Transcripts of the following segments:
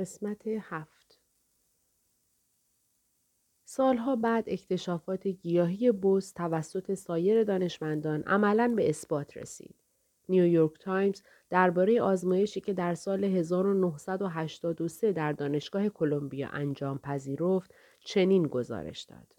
قسمت هفت سالها بعد اکتشافات گیاهی بوس توسط سایر دانشمندان عملا به اثبات رسید. نیویورک تایمز درباره آزمایشی که در سال 1983 در دانشگاه کلمبیا انجام پذیرفت چنین گزارش داد.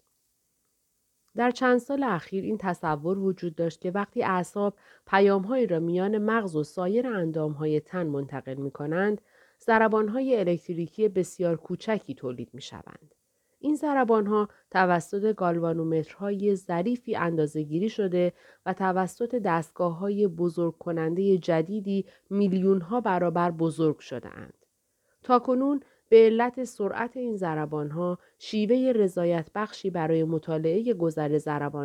در چند سال اخیر این تصور وجود داشت که وقتی اعصاب پیامهایی را میان مغز و سایر اندامهای تن منتقل می کنند، ضربانهای الکتریکی بسیار کوچکی تولید می شوند. این ضربانها توسط گالوانومترهای ظریفی اندازهگیری شده و توسط دستگاه های بزرگ کننده جدیدی میلیونها برابر بزرگ شده اند. تا کنون به علت سرعت این ها شیوه رضایت بخشی برای مطالعه گذر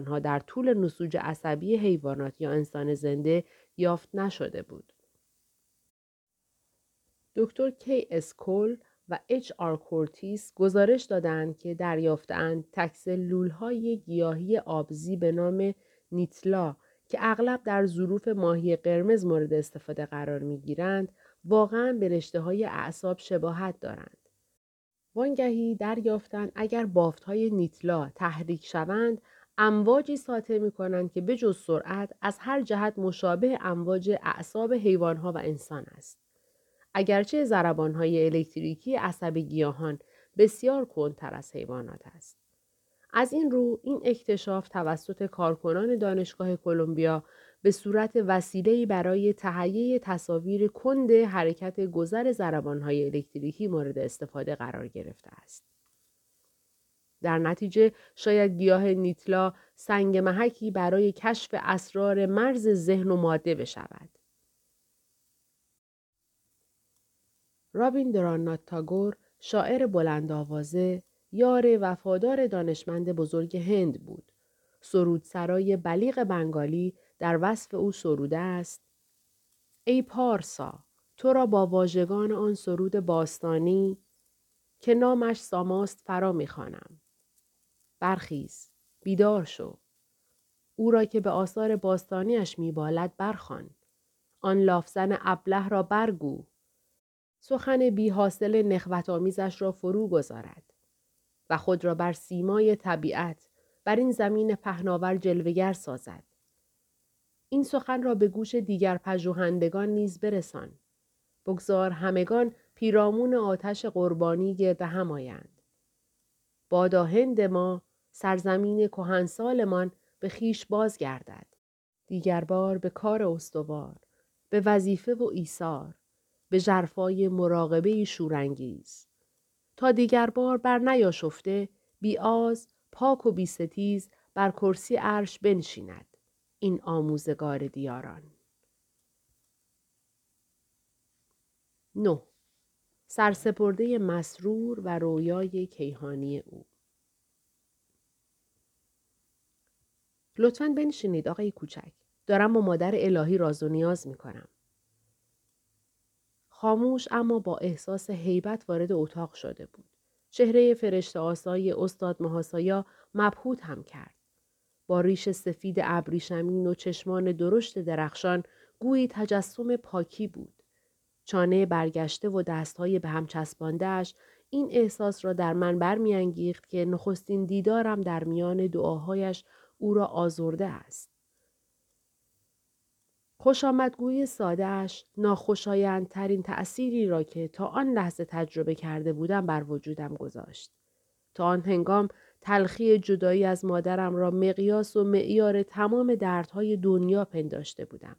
ها در طول نسوج عصبی حیوانات یا انسان زنده یافت نشده بود. دکتر کی اس کول و اچ آر کورتیس گزارش دادند که دریافتند تک های گیاهی آبزی به نام نیتلا که اغلب در ظروف ماهی قرمز مورد استفاده قرار می گیرند واقعا به رشته های اعصاب شباهت دارند. وانگهی دریافتند اگر بافت های نیتلا تحریک شوند امواجی ساطع می کنند که به جز سرعت از هر جهت مشابه امواج اعصاب حیوانها و انسان است. اگرچه های الکتریکی عصب گیاهان بسیار کندتر از حیوانات است. از این رو این اکتشاف توسط کارکنان دانشگاه کلمبیا به صورت وسیله‌ای برای تهیه تصاویر کند حرکت گذر های الکتریکی مورد استفاده قرار گرفته است. در نتیجه شاید گیاه نیتلا سنگ محکی برای کشف اسرار مرز ذهن و ماده بشود. رابین درانات تاگور شاعر بلند آوازه یار وفادار دانشمند بزرگ هند بود. سرود سرای بلیغ بنگالی در وصف او سروده است. ای پارسا تو را با واژگان آن سرود باستانی که نامش ساماست فرا می‌خوانم برخیز بیدار شو. او را که به آثار باستانیش میبالد برخوان. آن لافزن ابله را برگو. سخن بی حاصل نخوت آمیزش را فرو گذارد و خود را بر سیمای طبیعت بر این زمین پهناور جلوگر سازد این سخن را به گوش دیگر پژوهندگان نیز برسان. بگذار همگان پیرامون آتش قربانی گرد هم آیند. بادا هند ما سرزمین کهنسالمان به خیش بازگردد. دیگر بار به کار استوار، به وظیفه و ایثار، به جرفای مراقبه شورانگیز. تا دیگر بار بر نیاشفته بی آز، پاک و بی ستیز بر کرسی عرش بنشیند. این آموزگار دیاران. نو سرسپرده مسرور و رویای کیهانی او لطفا بنشینید آقای کوچک. دارم با مادر الهی راز و نیاز می کنم. خاموش اما با احساس حیبت وارد اتاق شده بود. چهره فرشته آسای استاد محاسایا مبهوت هم کرد. با ریش سفید ابریشمین و چشمان درشت درخشان گویی تجسم پاکی بود. چانه برگشته و دستهای به هم چسباندهش این احساس را در من برمیانگیخت که نخستین دیدارم در میان دعاهایش او را آزرده است. خوش آمدگوی سادهش ناخوشایندترین تأثیری را که تا آن لحظه تجربه کرده بودم بر وجودم گذاشت. تا آن هنگام تلخی جدایی از مادرم را مقیاس و معیار تمام دردهای دنیا پنداشته بودم.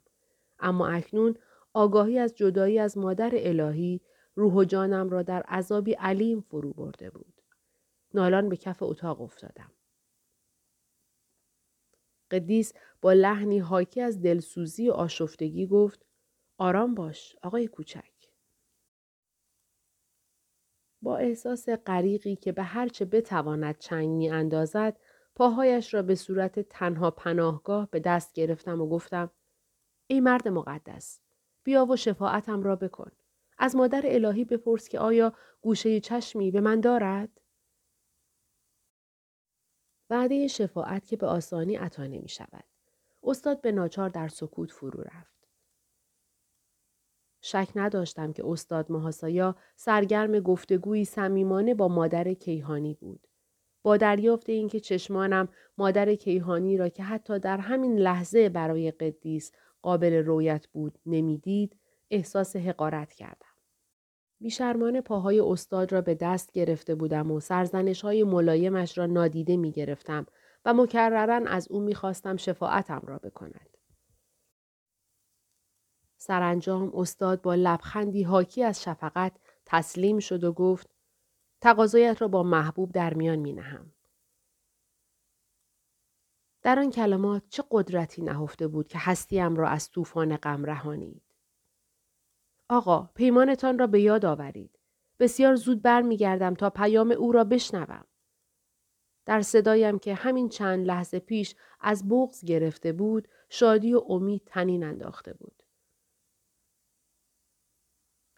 اما اکنون آگاهی از جدایی از مادر الهی روح و جانم را در عذابی علیم فرو برده بود. نالان به کف اتاق افتادم. قدیس با لحنی حاکی از دلسوزی و آشفتگی گفت آرام باش آقای کوچک. با احساس غریقی که به هرچه بتواند چنگ می اندازد پاهایش را به صورت تنها پناهگاه به دست گرفتم و گفتم ای مرد مقدس بیا و شفاعتم را بکن از مادر الهی بپرس که آیا گوشه چشمی به من دارد وعده شفاعت که به آسانی عطا نمی شود استاد به ناچار در سکوت فرو رفت شک نداشتم که استاد محاسایا سرگرم گفتگویی صمیمانه با مادر کیهانی بود. با دریافت اینکه چشمانم مادر کیهانی را که حتی در همین لحظه برای قدیس قابل رویت بود نمی‌دید احساس حقارت کردم. بیشرمانه پاهای استاد را به دست گرفته بودم و سرزنش های ملایمش را نادیده می گرفتم و مکررن از او می خواستم شفاعتم را بکند. سرانجام استاد با لبخندی حاکی از شفقت تسلیم شد و گفت تقاضایت را با محبوب در میان می نهم. در آن کلمات چه قدرتی نهفته بود که هستیم را از طوفان غم رهانید. آقا پیمانتان را به یاد آورید. بسیار زود برمیگردم تا پیام او را بشنوم. در صدایم که همین چند لحظه پیش از بغز گرفته بود شادی و امید تنین انداخته بود.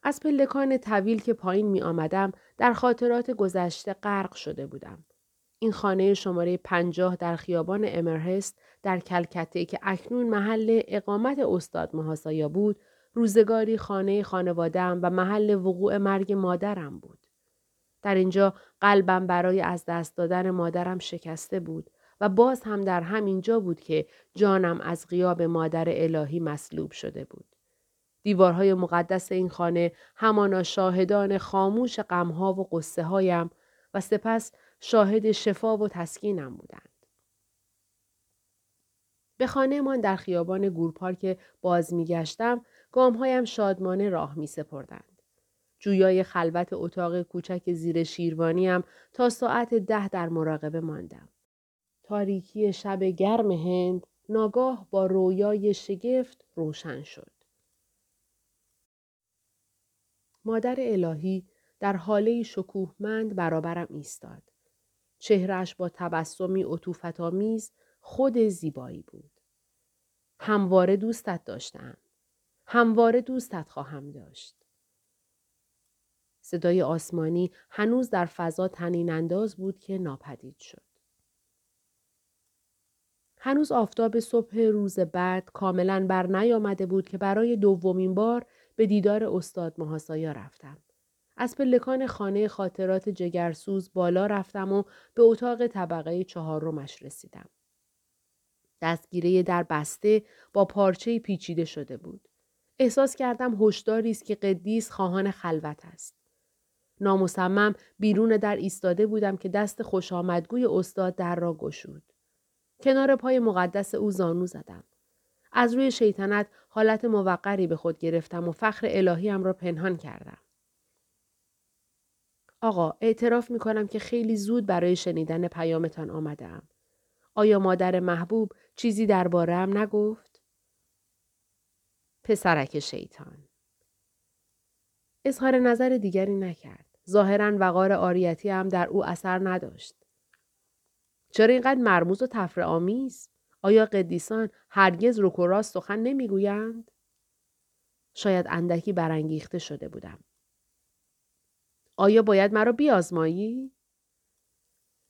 از پلکان طویل که پایین می آمدم در خاطرات گذشته غرق شده بودم. این خانه شماره پنجاه در خیابان امرهست در کلکته که اکنون محل اقامت استاد محاسایا بود روزگاری خانه خانوادم و محل وقوع مرگ مادرم بود. در اینجا قلبم برای از دست دادن مادرم شکسته بود و باز هم در همین جا بود که جانم از غیاب مادر الهی مسلوب شده بود. دیوارهای مقدس این خانه همانا شاهدان خاموش غمها و قصه هایم و سپس شاهد شفا و تسکینم بودند. به خانه من در خیابان گورپارک باز میگشتم گامهایم شادمانه راه می سپردند. جویای خلوت اتاق کوچک زیر شیروانیم تا ساعت ده در مراقبه ماندم. تاریکی شب گرم هند ناگاه با رویای شگفت روشن شد. مادر الهی در حاله شکوهمند برابرم ایستاد. چهرش با تبسمی آمیز خود زیبایی بود. همواره دوستت داشتم. همواره دوستت خواهم داشت. صدای آسمانی هنوز در فضا تنین انداز بود که ناپدید شد. هنوز آفتاب صبح روز بعد کاملا بر نیامده بود که برای دومین بار به دیدار استاد محاسایا رفتم. از پلکان خانه خاطرات جگرسوز بالا رفتم و به اتاق طبقه چهارمش رسیدم. دستگیره در بسته با پارچه پیچیده شده بود. احساس کردم هشداری است که قدیس خواهان خلوت است. نامصمم بیرون در ایستاده بودم که دست خوش آمدگوی استاد در را گشود. کنار پای مقدس او زانو زدم. از روی شیطنت حالت موقری به خود گرفتم و فخر الهیم را پنهان کردم. آقا اعتراف می کنم که خیلی زود برای شنیدن پیامتان آمدم. آیا مادر محبوب چیزی دربارهام نگفت؟ پسرک شیطان. اظهار نظر دیگری نکرد. ظاهرا وقار آریتی هم در او اثر نداشت. چرا اینقدر مرموز و تفر آمیز؟ آیا قدیسان هرگز رک و راست سخن نمی‌گویند؟ شاید اندکی برانگیخته شده بودم. آیا باید مرا بیازمایی؟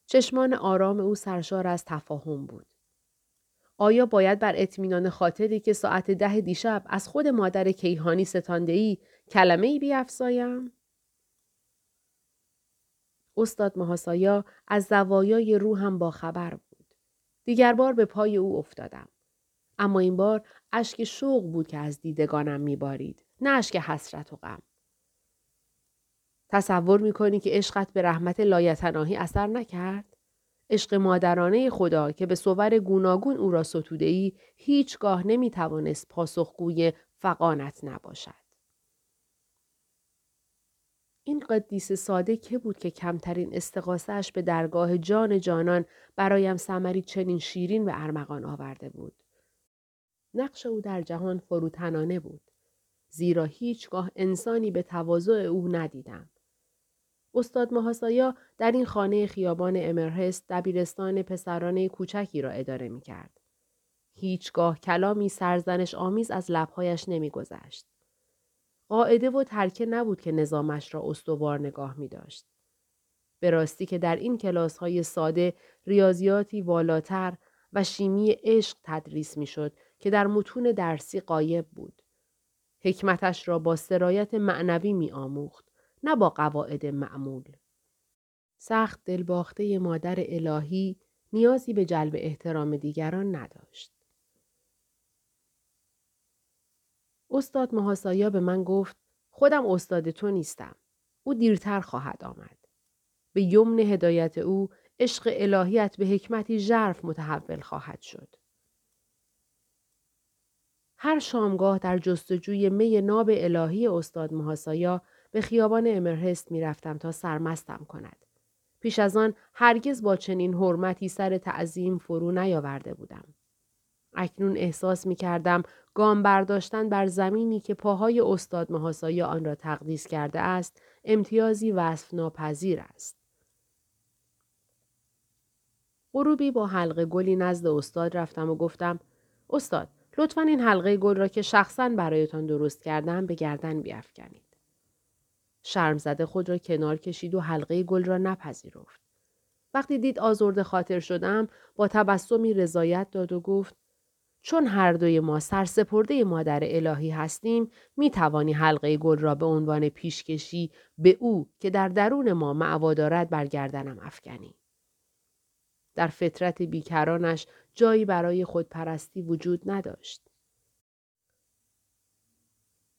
چشمان آرام او سرشار از تفاهم بود. آیا باید بر اطمینان خاطری که ساعت ده دیشب از خود مادر کیهانی ستانده ای کلمه ای بیافزایم؟ استاد محاسایا از زوایای روحم با خبر بود. دیگر بار به پای او افتادم. اما این بار اشک شوق بود که از دیدگانم میبارید نه اشک حسرت و غم تصور می‌کنی که عشقت به رحمت لایتناهی اثر نکرد عشق مادرانه خدا که به صور گوناگون او را ستوده ای هیچگاه نمی‌توانست پاسخگوی فقانت نباشد این قدیس ساده که بود که کمترین استقاسهش به درگاه جان جانان برایم سمری چنین شیرین و ارمغان آورده بود. نقش او در جهان فروتنانه بود. زیرا هیچگاه انسانی به تواضع او ندیدم. استاد محاسایا در این خانه خیابان امرهست دبیرستان پسرانه کوچکی را اداره می کرد. هیچگاه کلامی سرزنش آمیز از لبهایش نمیگذشت. قاعده و ترکه نبود که نظامش را استوار نگاه می داشت. به راستی که در این کلاس های ساده ریاضیاتی والاتر و شیمی عشق تدریس می شد که در متون درسی قایب بود. حکمتش را با سرایت معنوی می آموخت نه با قواعد معمول. سخت دلباخته مادر الهی نیازی به جلب احترام دیگران نداشت. استاد محاسایا به من گفت خودم استاد تو نیستم. او دیرتر خواهد آمد. به یمن هدایت او عشق الهیت به حکمتی ژرف متحول خواهد شد. هر شامگاه در جستجوی می ناب الهی استاد محاسایا به خیابان امرهست می رفتم تا سرمستم کند. پیش از آن هرگز با چنین حرمتی سر تعظیم فرو نیاورده بودم. اکنون احساس می کردم گام برداشتن بر زمینی که پاهای استاد محاسایا آن را تقدیس کرده است امتیازی وصف ناپذیر است. غروبی با حلقه گلی نزد استاد رفتم و گفتم استاد لطفا این حلقه گل را که شخصا برایتان درست کردم به گردن بیافکنید. شرم زده خود را کنار کشید و حلقه گل را نپذیرفت. وقتی دید آزرده خاطر شدم با تبسمی رضایت داد و گفت چون هر دوی ما سرسپرده مادر الهی هستیم می توانی حلقه گل را به عنوان پیشکشی به او که در درون ما معوا دارد بر گردنم افکنی. در فطرت بیکرانش جایی برای خودپرستی وجود نداشت.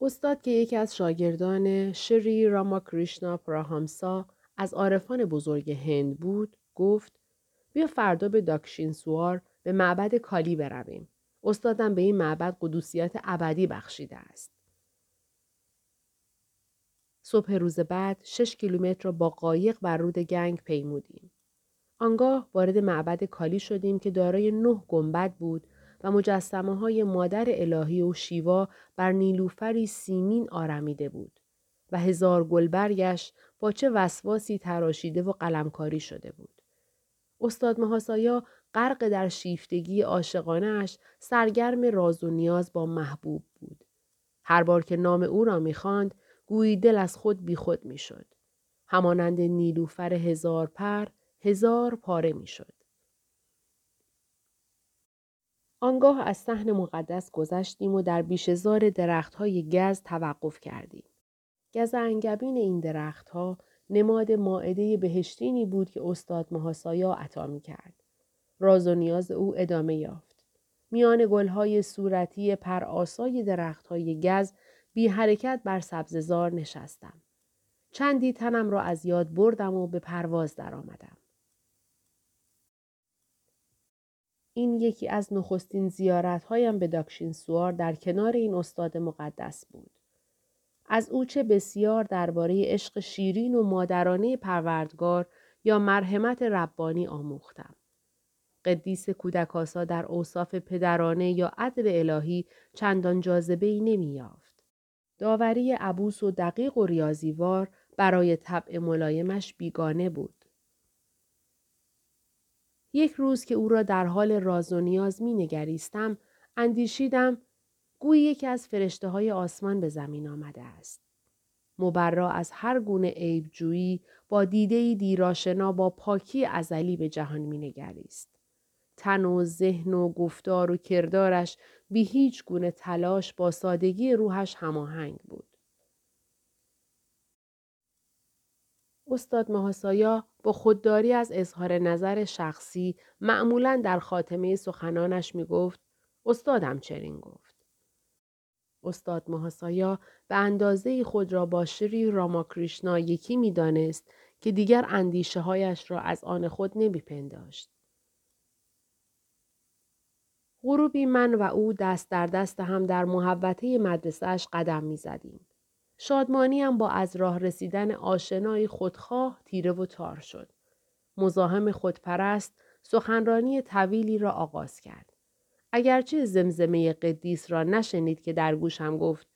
استاد که یکی از شاگردان شری راما کریشنا پراهامسا از عارفان بزرگ هند بود گفت بیا فردا به داکشین سوار به معبد کالی برویم. استادم به این معبد قدوسیت ابدی بخشیده است. صبح روز بعد شش کیلومتر را با قایق بر رود گنگ پیمودیم. آنگاه وارد معبد کالی شدیم که دارای نه گنبد بود و مجسمه های مادر الهی و شیوا بر نیلوفری سیمین آرمیده بود و هزار گلبرگش با چه وسواسی تراشیده و قلمکاری شده بود. استاد محاسایا غرق در شیفتگی عاشقانهاش سرگرم راز و نیاز با محبوب بود. هر بار که نام او را می‌خواند گویی دل از خود بیخود می‌شد. همانند نیلوفر هزار پر هزار پاره می‌شد. آنگاه از صحن مقدس گذشتیم و در بیشزار درختهای گز توقف کردیم. گز انگبین این درختها نماد ماعده بهشتینی بود که استاد محاسایا عطا می کرد. راز و نیاز او ادامه یافت. میان گلهای صورتی پرآسای درختهای گز بی حرکت بر سبززار نشستم. چندی تنم را از یاد بردم و به پرواز درآمدم. این یکی از نخستین زیارت هایم به داکشین سوار در کنار این استاد مقدس بود. از او چه بسیار درباره عشق شیرین و مادرانه پروردگار یا مرحمت ربانی آموختم. قدیس کودکاسا در اوصاف پدرانه یا عدل الهی چندان جاذبه ای نمی یافت. داوری عبوس و دقیق و ریاضیوار برای طبع ملایمش بیگانه بود. یک روز که او را در حال راز و نیاز می نگریستم، اندیشیدم گویی یکی از فرشته های آسمان به زمین آمده است. مبرا از هر گونه عیبجویی با دیده دیراشنا با پاکی ازلی به جهان می نگریست. تن و ذهن و گفتار و کردارش بی هیچ گونه تلاش با سادگی روحش هماهنگ بود. استاد محاسایا با خودداری از اظهار نظر شخصی معمولا در خاتمه سخنانش می گفت استادم چرین گفت. استاد محاسایا به اندازه خود را با شری راماکریشنا یکی می دانست که دیگر اندیشه هایش را از آن خود نمی پنداشت. غروبی من و او دست در دست هم در محوطه مدرسهش قدم می زدیم. شادمانیم با از راه رسیدن آشنایی خودخواه تیره و تار شد. مزاحم خودپرست سخنرانی طویلی را آغاز کرد. اگرچه زمزمه قدیس را نشنید که در گوشم گفت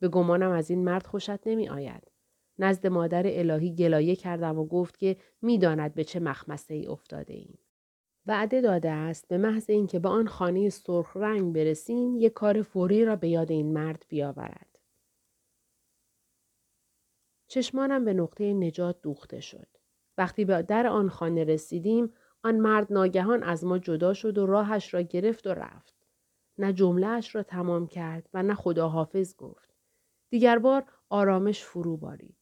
به گمانم از این مرد خوشت نمی آید. نزد مادر الهی گلایه کردم و گفت که می‌داند به چه مخمسه ای افتاده ایم. وعده داده است به محض اینکه به آن خانه سرخ رنگ برسیم یک کار فوری را به یاد این مرد بیاورد. چشمانم به نقطه نجات دوخته شد. وقتی به در آن خانه رسیدیم آن مرد ناگهان از ما جدا شد و راهش را گرفت و رفت. نه جملهش را تمام کرد و نه خداحافظ گفت. دیگر بار آرامش فرو بارید.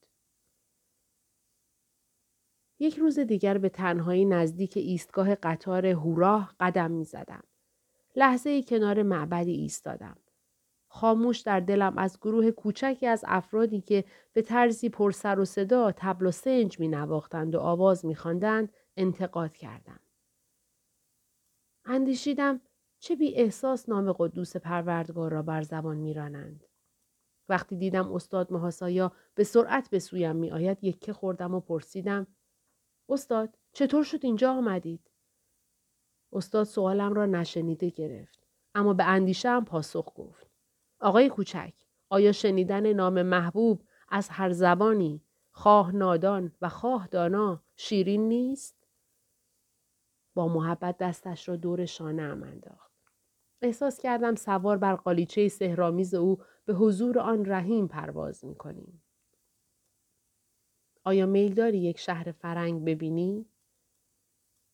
یک روز دیگر به تنهایی نزدیک ایستگاه قطار هوراه قدم می زدم. لحظه ای کنار معبدی ایستادم. خاموش در دلم از گروه کوچکی از افرادی که به طرزی پر سر و صدا تبل و سنج می و آواز می انتقاد کردم. اندیشیدم چه بی احساس نام قدوس پروردگار را بر زبان می رانند. وقتی دیدم استاد محاسایا به سرعت به سویم می آید یکه خوردم و پرسیدم استاد چطور شد اینجا آمدید؟ استاد سوالم را نشنیده گرفت. اما به اندیشه هم پاسخ گفت. آقای کوچک، آیا شنیدن نام محبوب از هر زبانی، خواه نادان و خواه دانا شیرین نیست؟ با محبت دستش را دور شانه ام انداخت. احساس کردم سوار بر قالیچه سهرامیز او به حضور آن رحیم پرواز می کنیم. آیا میل داری یک شهر فرنگ ببینی؟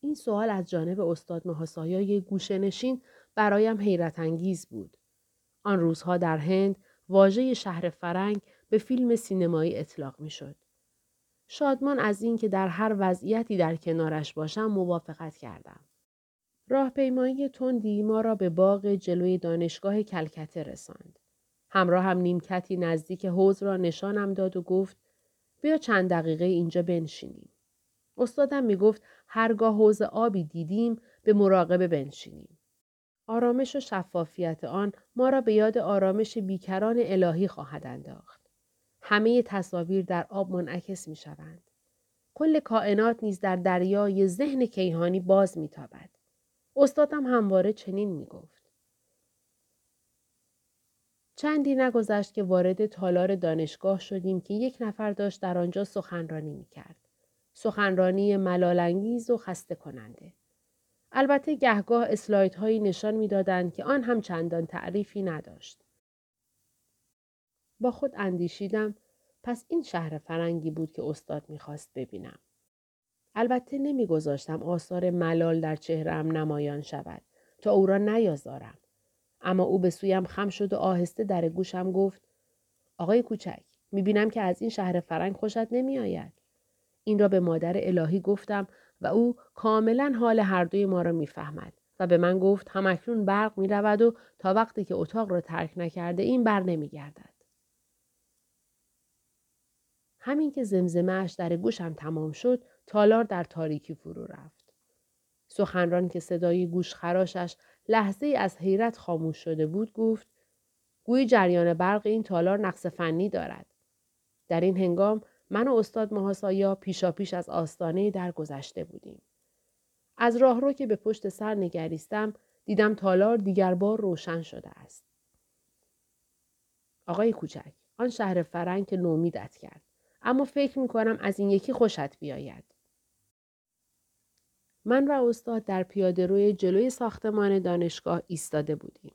این سوال از جانب استاد محاسایای گوشه نشین برایم حیرت انگیز بود. آن روزها در هند واژه شهر فرنگ به فیلم سینمایی اطلاق می شد. شادمان از اینکه در هر وضعیتی در کنارش باشم موافقت کردم. راهپیمایی تندی ما را به باغ جلوی دانشگاه کلکته رساند. همراه هم نیمکتی نزدیک حوز را نشانم داد و گفت بیا چند دقیقه اینجا بنشینیم. استادم می گفت هرگاه حوز آبی دیدیم به مراقبه بنشینیم. آرامش و شفافیت آن ما را به یاد آرامش بیکران الهی خواهد انداخت. همه تصاویر در آب منعکس می شوند. کل کائنات نیز در دریای ذهن کیهانی باز می تابد. استادم همواره چنین می گفت. چندی نگذشت که وارد تالار دانشگاه شدیم که یک نفر داشت در آنجا سخنرانی می کرد. سخنرانی ملالانگیز و خسته کننده. البته گهگاه اسلاید هایی نشان می‌دادند که آن هم چندان تعریفی نداشت. با خود اندیشیدم پس این شهر فرنگی بود که استاد می‌خواست ببینم. البته نمیگذاشتم آثار ملال در چهرم نمایان شود تا او را نیازارم. اما او به سویم خم شد و آهسته در گوشم گفت آقای کوچک می‌بینم که از این شهر فرنگ خوشت نمیآید. این را به مادر الهی گفتم و او کاملا حال هر دوی ما را می‌فهمد و به من گفت همکنون برق می رود و تا وقتی که اتاق را ترک نکرده این بر نمی گردد. همین که زمزمهش در گوشم تمام شد تالار در تاریکی فرو رفت. سخنران که صدای گوش خراشش لحظه ای از حیرت خاموش شده بود گفت گویی جریان برق این تالار نقص فنی دارد. در این هنگام من و استاد محاسایا پیشا پیش از آستانه در گذشته بودیم. از راهرو که به پشت سر نگریستم دیدم تالار دیگر بار روشن شده است. آقای کوچک آن شهر فرنگ که نومیدت کرد. اما فکر می کنم از این یکی خوشت بیاید. من و استاد در پیاده روی جلوی ساختمان دانشگاه ایستاده بودیم.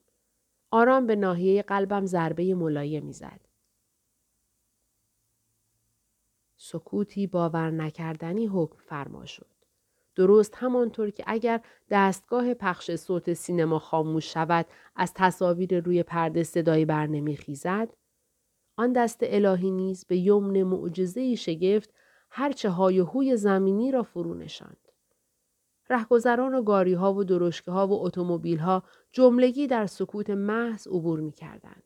آرام به ناحیه قلبم ضربه ملایم زد. سکوتی باور نکردنی حکم فرما شد. درست همانطور که اگر دستگاه پخش صوت سینما خاموش شود از تصاویر روی پرده صدایی بر نمیخیزد آن دست الهی نیز به یمن معجزه شگفت هرچه های هوی زمینی را فرو نشاند. رهگذران و گاری ها و درشکه ها و اتومبیل ها جملگی در سکوت محض عبور می کردند.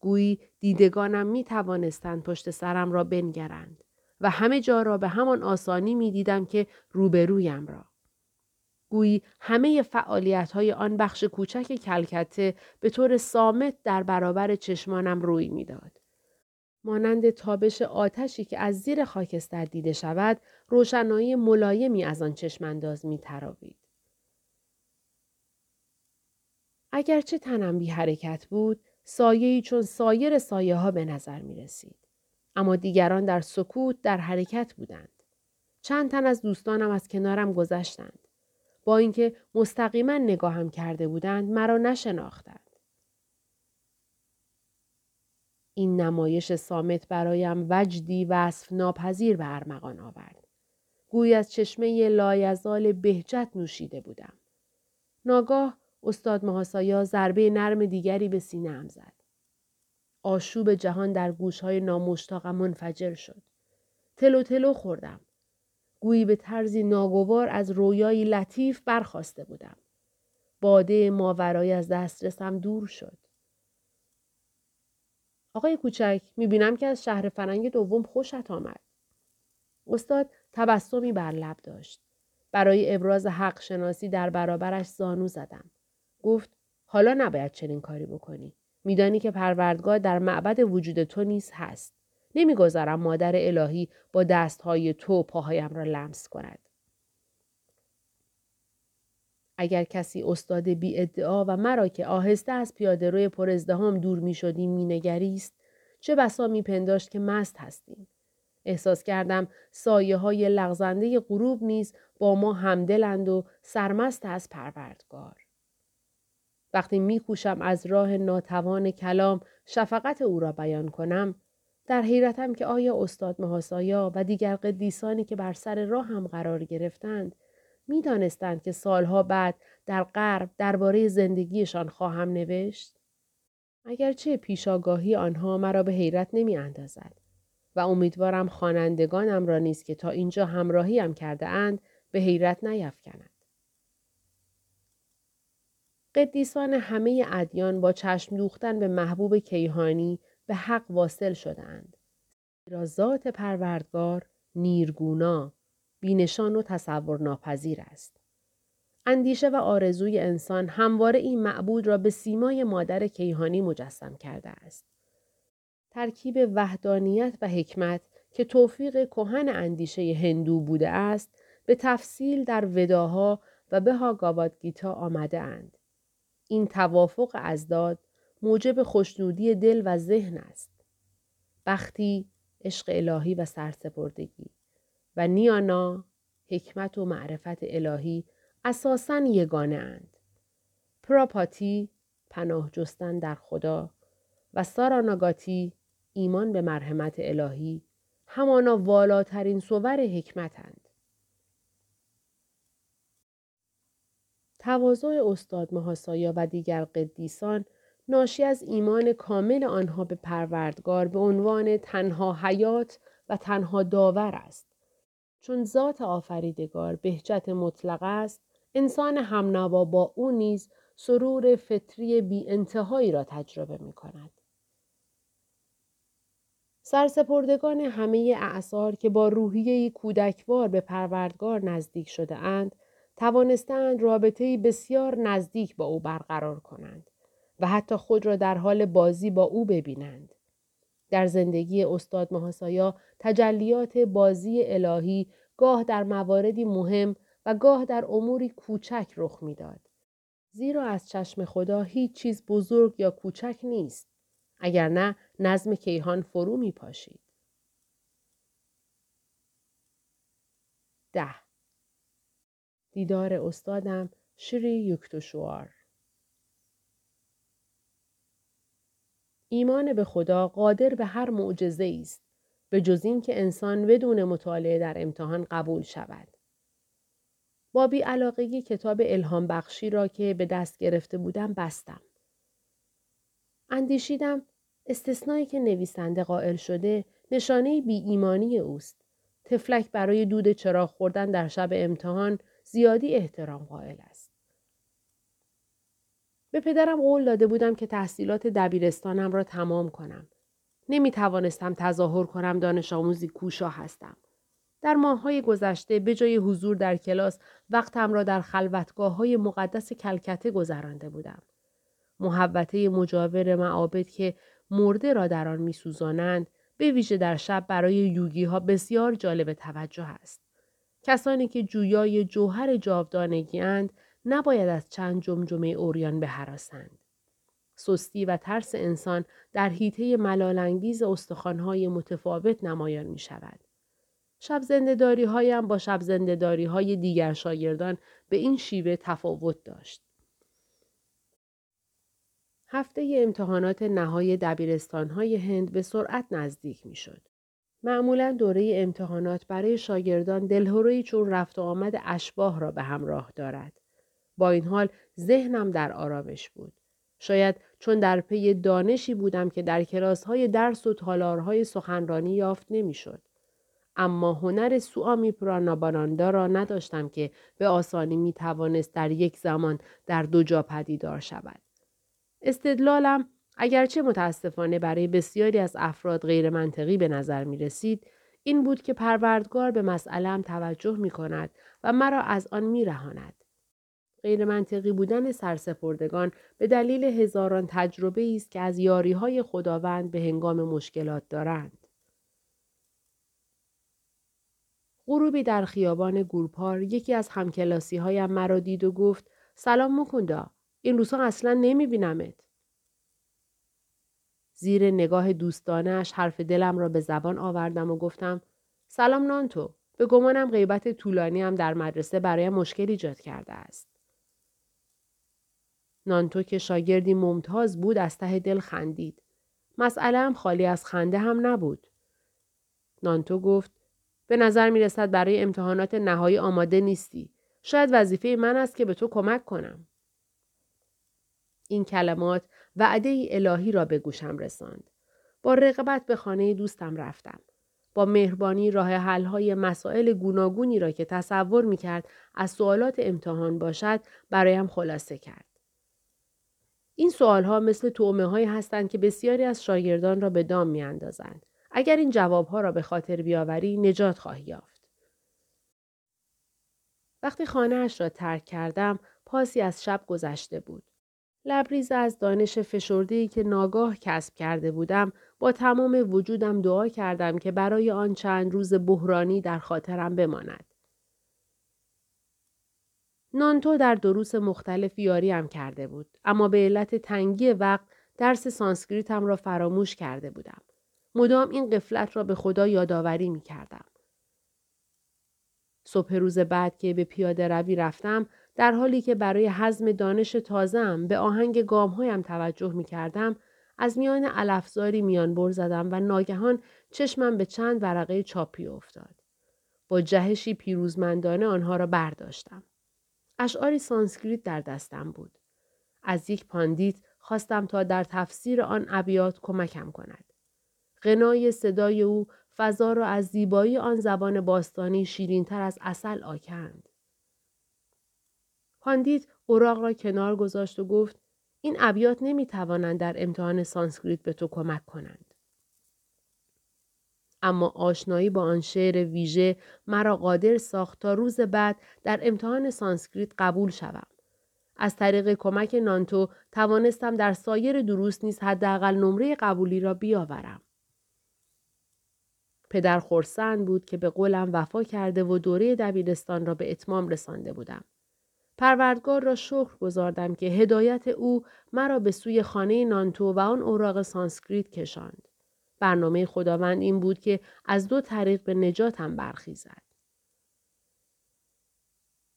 گویی دیدگانم می توانستند پشت سرم را بنگرند و همه جا را به همان آسانی می دیدم که روبرویم را. گویی همه فعالیت های آن بخش کوچک کلکته به طور سامت در برابر چشمانم روی می‌داد. مانند تابش آتشی که از زیر خاکستر دیده شود روشنایی ملایمی از آن چشمانداز می تراوید. اگرچه تنم بی حرکت بود سایه‌ای چون سایر سایه ها به نظر می رسید. اما دیگران در سکوت در حرکت بودند. چند تن از دوستانم از کنارم گذشتند. با اینکه مستقیما نگاهم کرده بودند مرا نشناختند. این نمایش سامت برایم وجدی وصف ناپذیر به ارمغان آورد. گوی از چشمه لایزال بهجت نوشیده بودم. ناگاه استاد محاسایا ضربه نرم دیگری به سینه زد. آشوب جهان در گوشهای نامشتاقم منفجر شد. تلو تلو خوردم. گویی به طرزی ناگوار از رویایی لطیف برخواسته بودم. باده ماورایی از دسترسم دور شد. آقای کوچک می‌بینم که از شهر فرنگ دوم خوشت آمد. استاد تبسمی بر لب داشت. برای ابراز حق شناسی در برابرش زانو زدم. گفت حالا نباید چنین کاری بکنی. میدانی که پروردگار در معبد وجود تو نیز هست. نمی‌گذارم مادر الهی با دستهای تو پاهایم را لمس کند. اگر کسی استاد بی ادعا و مرا که آهسته از پیاده روی پر ازدهام دور می شدیم می نگریست چه بسا می پنداشت که مست هستیم. احساس کردم سایه های لغزنده غروب نیز با ما همدلند و سرمست از پروردگار. وقتی میکوشم از راه ناتوان کلام شفقت او را بیان کنم در حیرتم که آیا استاد مهاسایا و دیگر قدیسانی که بر سر راه هم قرار گرفتند می‌دانستند که سالها بعد در غرب درباره زندگیشان خواهم نوشت اگرچه پیشاگاهی آنها مرا به حیرت نمی اندازد و امیدوارم خوانندگانم را نیز که تا اینجا همراهیم کرده اند به حیرت نیفکند. قدیسان همه ادیان با چشم دوختن به محبوب کیهانی به حق واصل شدند. را ذات پروردگار نیرگونا، بینشان و تصور ناپذیر است. اندیشه و آرزوی انسان همواره این معبود را به سیمای مادر کیهانی مجسم کرده است. ترکیب وحدانیت و حکمت که توفیق کهن اندیشه هندو بوده است به تفصیل در وداها و به گیتا آمده اند. این توافق ازداد موجب خوشنودی دل و ذهن است. بختی، عشق الهی و سرسپردگی و نیانا، حکمت و معرفت الهی اساساً یگانه اند. پراپاتی، پناه جستن در خدا و ساراناگاتی، ایمان به مرحمت الهی همانا والاترین صور حکمتند. تواضع استاد مهاسایا و دیگر قدیسان ناشی از ایمان کامل آنها به پروردگار به عنوان تنها حیات و تنها داور است. چون ذات آفریدگار بهجت مطلق است، انسان همنوا با او نیز سرور فطری بی انتهایی را تجربه می کند. سرسپردگان همه اعثار که با روحیه کودکوار به پروردگار نزدیک شده اند، توانستند رابطه بسیار نزدیک با او برقرار کنند و حتی خود را در حال بازی با او ببینند. در زندگی استاد محاسایا تجلیات بازی الهی گاه در مواردی مهم و گاه در اموری کوچک رخ می‌داد. زیرا از چشم خدا هیچ چیز بزرگ یا کوچک نیست. اگر نه نظم کیهان فرو می پاشید. ده دیدار استادم شری یکتوشوار ایمان به خدا قادر به هر معجزه است به جز که انسان بدون مطالعه در امتحان قبول شود. با بیعلاقگی کتاب الهام بخشی را که به دست گرفته بودم بستم. اندیشیدم استثنایی که نویسنده قائل شده نشانه بی ایمانی اوست. تفلک برای دود چراغ خوردن در شب امتحان زیادی احترام قائل است. به پدرم قول داده بودم که تحصیلات دبیرستانم را تمام کنم. نمی توانستم تظاهر کنم دانش آموزی کوشا هستم. در ماههای گذشته به جای حضور در کلاس وقتم را در خلوتگاه های مقدس کلکته گذرانده بودم. محبته مجاور معابد که مرده را در آن میسوزانند به ویژه در شب برای یوگی ها بسیار جالب توجه است. کسانی که جویای جوهر جاودانگی اند نباید از چند جمجمه اوریان بهراسند. سستی و ترس انسان در حیطه ملالانگیز استخوانهای متفاوت نمایان می شود. شب زندهداری هایم با شب زندهداری های دیگر شاگردان به این شیوه تفاوت داشت. هفته امتحانات نهای دبیرستان های هند به سرعت نزدیک می شد. معمولا دوره امتحانات برای شاگردان دلهوری چون رفت و آمد اشباه را به همراه دارد. با این حال ذهنم در آرامش بود. شاید چون در پی دانشی بودم که در کلاس های درس و تالارهای سخنرانی یافت نمی‌شد. اما هنر سوامی پراناباناندا را نداشتم که به آسانی می توانست در یک زمان در دو جا پدیدار شود. استدلالم اگرچه متاسفانه برای بسیاری از افراد غیر منطقی به نظر می رسید، این بود که پروردگار به مسئلم توجه می کند و مرا از آن می رهاند. غیر منطقی بودن سرسپردگان به دلیل هزاران تجربه است که از یاری های خداوند به هنگام مشکلات دارند. غروبی در خیابان گورپار یکی از همکلاسی هایم مرا دید و گفت سلام مکندا این روزها اصلا نمی بینمت. زیر نگاه دوستانش حرف دلم را به زبان آوردم و گفتم سلام نانتو به گمانم غیبت طولانی هم در مدرسه برای مشکل ایجاد کرده است. نانتو که شاگردی ممتاز بود از ته دل خندید. مسئله هم خالی از خنده هم نبود. نانتو گفت به نظر می رسد برای امتحانات نهایی آماده نیستی. شاید وظیفه من است که به تو کمک کنم. این کلمات وعده الهی را به گوشم رساند. با رقبت به خانه دوستم رفتم. با مهربانی راه های مسائل گوناگونی را که تصور می کرد از سوالات امتحان باشد برایم خلاصه کرد. این ها مثل تومه هایی هستند که بسیاری از شاگردان را به دام می اندازند. اگر این ها را به خاطر بیاوری نجات خواهی یافت. وقتی خانه اش را ترک کردم پاسی از شب گذشته بود. لبریز از دانش فشردهی که ناگاه کسب کرده بودم با تمام وجودم دعا کردم که برای آن چند روز بحرانی در خاطرم بماند. نانتو در دروس مختلف یاریم کرده بود اما به علت تنگی وقت درس سانسکریتم را فراموش کرده بودم. مدام این قفلت را به خدا یادآوری می کردم. صبح روز بعد که به پیاده روی رفتم در حالی که برای هضم دانش تازه‌ام به آهنگ گامهایم توجه می کردم از میان علفزاری میان بر زدم و ناگهان چشمم به چند ورقه چاپی افتاد. با جهشی پیروزمندانه آنها را برداشتم. اشعاری سانسکریت در دستم بود. از یک پاندیت خواستم تا در تفسیر آن ابیات کمکم کند. غنای صدای او فضا را از زیبایی آن زبان باستانی شیرینتر از عسل آکند. پاندیت اوراق را کنار گذاشت و گفت این ابیات نمی توانند در امتحان سانسکریت به تو کمک کنند. اما آشنایی با آن شعر ویژه مرا قادر ساخت تا روز بعد در امتحان سانسکریت قبول شوم. از طریق کمک نانتو توانستم در سایر دروس نیز حداقل نمره قبولی را بیاورم. پدر خرسند بود که به قولم وفا کرده و دوره دبیرستان را به اتمام رسانده بودم. پروردگار را شکر گذاردم که هدایت او مرا به سوی خانه نانتو و آن اوراق سانسکریت کشاند. برنامه خداوند این بود که از دو طریق به نجاتم برخیزد.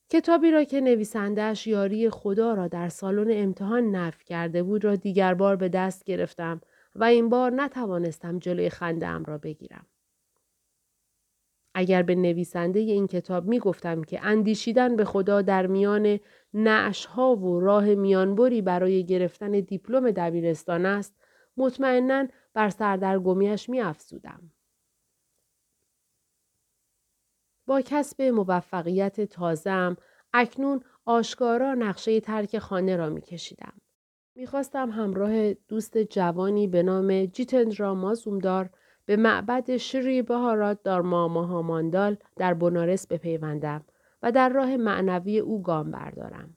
کتابی را که نویسندهش یاری خدا را در سالن امتحان نفی کرده بود را دیگر بار به دست گرفتم و این بار نتوانستم جلوی خنده را بگیرم. اگر به نویسنده این کتاب می گفتم که اندیشیدن به خدا در میان ها و راه میانبری برای گرفتن دیپلم دبیرستان است مطمئنا بر سردرگمیش می افزودم. با کسب موفقیت تازم اکنون آشکارا نقشه ترک خانه را می کشیدم. می‌خواستم همراه دوست جوانی به نام جیتندرا مازومدار به معبد شری بهارات در ماماهاماندال در بنارس بپیوندم و در راه معنوی او گام بردارم.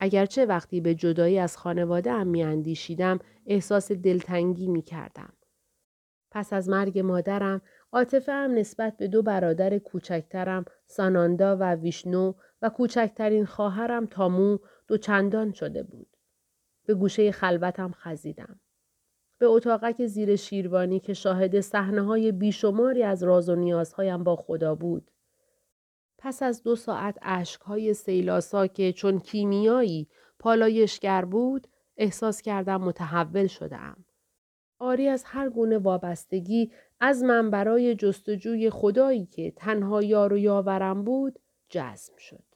اگرچه وقتی به جدایی از خانواده ام می اندیشیدم احساس دلتنگی می کردم. پس از مرگ مادرم عاطفه هم نسبت به دو برادر کوچکترم ساناندا و ویشنو و کوچکترین خواهرم تامو دو چندان شده بود. به گوشه خلوتم خزیدم. به اتاقک زیر شیروانی که شاهد صحنه های بیشماری از راز و نیازهایم با خدا بود. پس از دو ساعت های سیلاسا که چون کیمیایی پالایشگر بود احساس کردم متحول شدم. آری از هر گونه وابستگی از من برای جستجوی خدایی که تنها یار و یاورم بود جزم شد.